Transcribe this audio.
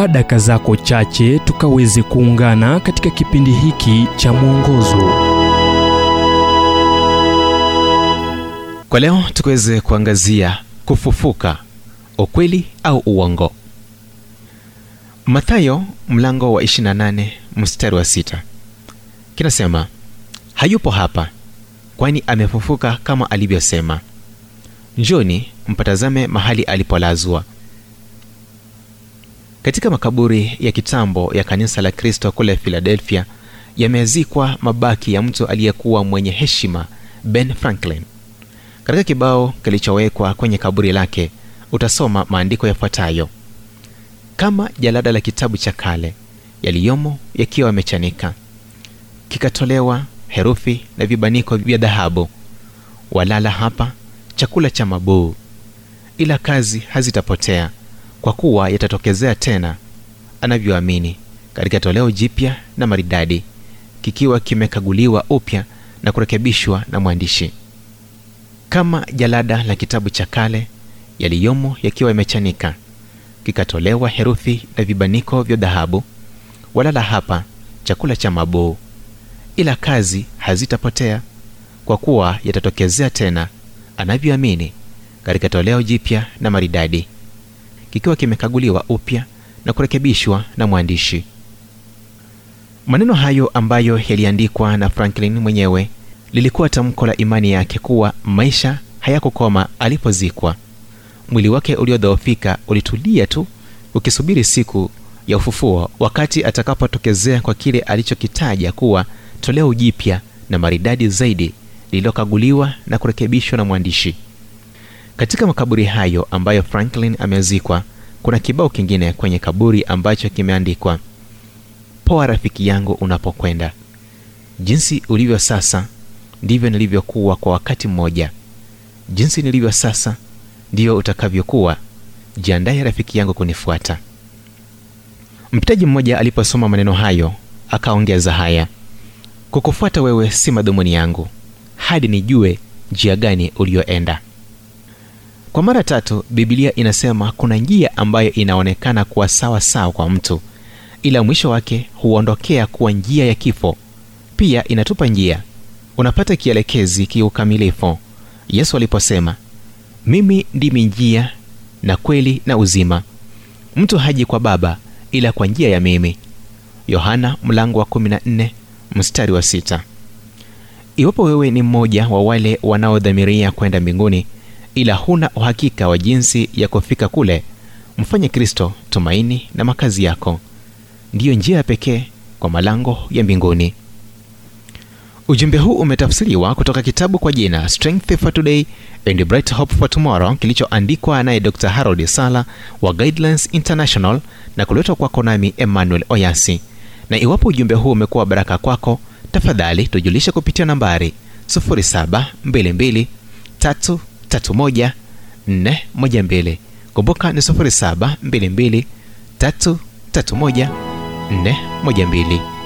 chukua daka zako chache tukaweze kuungana katika kipindi hiki cha mwongozo. Kwa leo tukaweze kuangazia kufufuka ukweli au uongo. Mathayo mlango wa 28 mstari wa 6 kinasema hayupo hapa kwani amefufuka kama alivyosema. Njoni mpatazame mahali alipolazwa katika makaburi ya kitambo ya kanisa la kristo kule filadelfia yamezikwa mabaki ya mtu aliyekuwa mwenye heshima ben franklin. Katika kibao kilichowekwa kwenye kaburi lake utasoma maandiko yafuatayo. Kama jalada la kitabu cha kale yaliyomo yakiwa yamechanika kikatolewa herufi na vibaniko vya dhahabu walala hapa chakula cha mabuu ila kazi hazitapotea kwa kuwa yatatokezea tena anavyoamini katika toleo jipya na maridadi kikiwa kimekaguliwa upya na kurekebishwa na mwandishi. Kama jalada la kitabu cha kale yaliyomo yakiwa yamechanika kikatolewa herufi na vibaniko vya dhahabu walala hapa chakula cha mabuu. Ila kazi hazitapotea kwa kuwa yatatokezea tena anavyoamini katika toleo jipya na maridadi kikiwa kimekaguliwa upya na kurekebishwa na mwandishi. Maneno hayo ambayo yaliandikwa na franklin mwenyewe lilikuwa tamko la imani yake kuwa maisha hayakukoma alipozikwa. Mwili wake uliodhoofika ulitulia tu ukisubiri siku ya ufufuo wakati atakapotokezea kwa kile alichokitaja kuwa toleo jipya na maridadi zaidi lililokaguliwa na kurekebishwa na mwandishi katika makaburi hayo ambayo franklin amezikwa kuna kibao kingine kwenye kaburi ambacho kimeandikwa poa rafiki yangu unapokwenda. Jinsi ulivyo sasa ndivyo nilivyokuwa kwa wakati mmoja. Jinsi nilivyo sasa ndivyo utakavyokuwa. Jiandaye rafiki yangu kunifuata. Mpitaji mmoja aliposoma maneno hayo akaongeza haya kukufuata wewe si madhumuni yangu. Hadi nijue njia gani uliyoenda kwa mara tatu bibilia inasema kuna njia ambayo inaonekana kuwa sawa sawa kwa mtu ila mwisho wake huondokea kuwa njia ya kifo. Pia inatupa njia. Unapata kielekezi kiukamilifu. Yesu aliposema mimi ndimi njia na kweli na uzima. Mtu haji kwa baba ila kwa njia ya mimi. Yohana mlango wa 14 mstari iwapo wewe ni mmoja wa wale wanaodhamiria kwenda mbinguni ila huna uhakika wa jinsi ya kufika kule. Mfanye kristo tumaini na makazi yako. Ndiyo njia pekee kwa malango ya mbinguni. Ujumbe huu umetafsiriwa kutoka kitabu kwa jina strength for today and bright hope for tomorrow kilichoandikwa naye dr harold sala wa guidelines international na kuletwa kwako nami emmanuel oyasi. Na iwapo ujumbe huu umekuwa baraka kwako tafadhali tujulishe kupitia nambari 722 331 412 kumbuka ni 722 331 412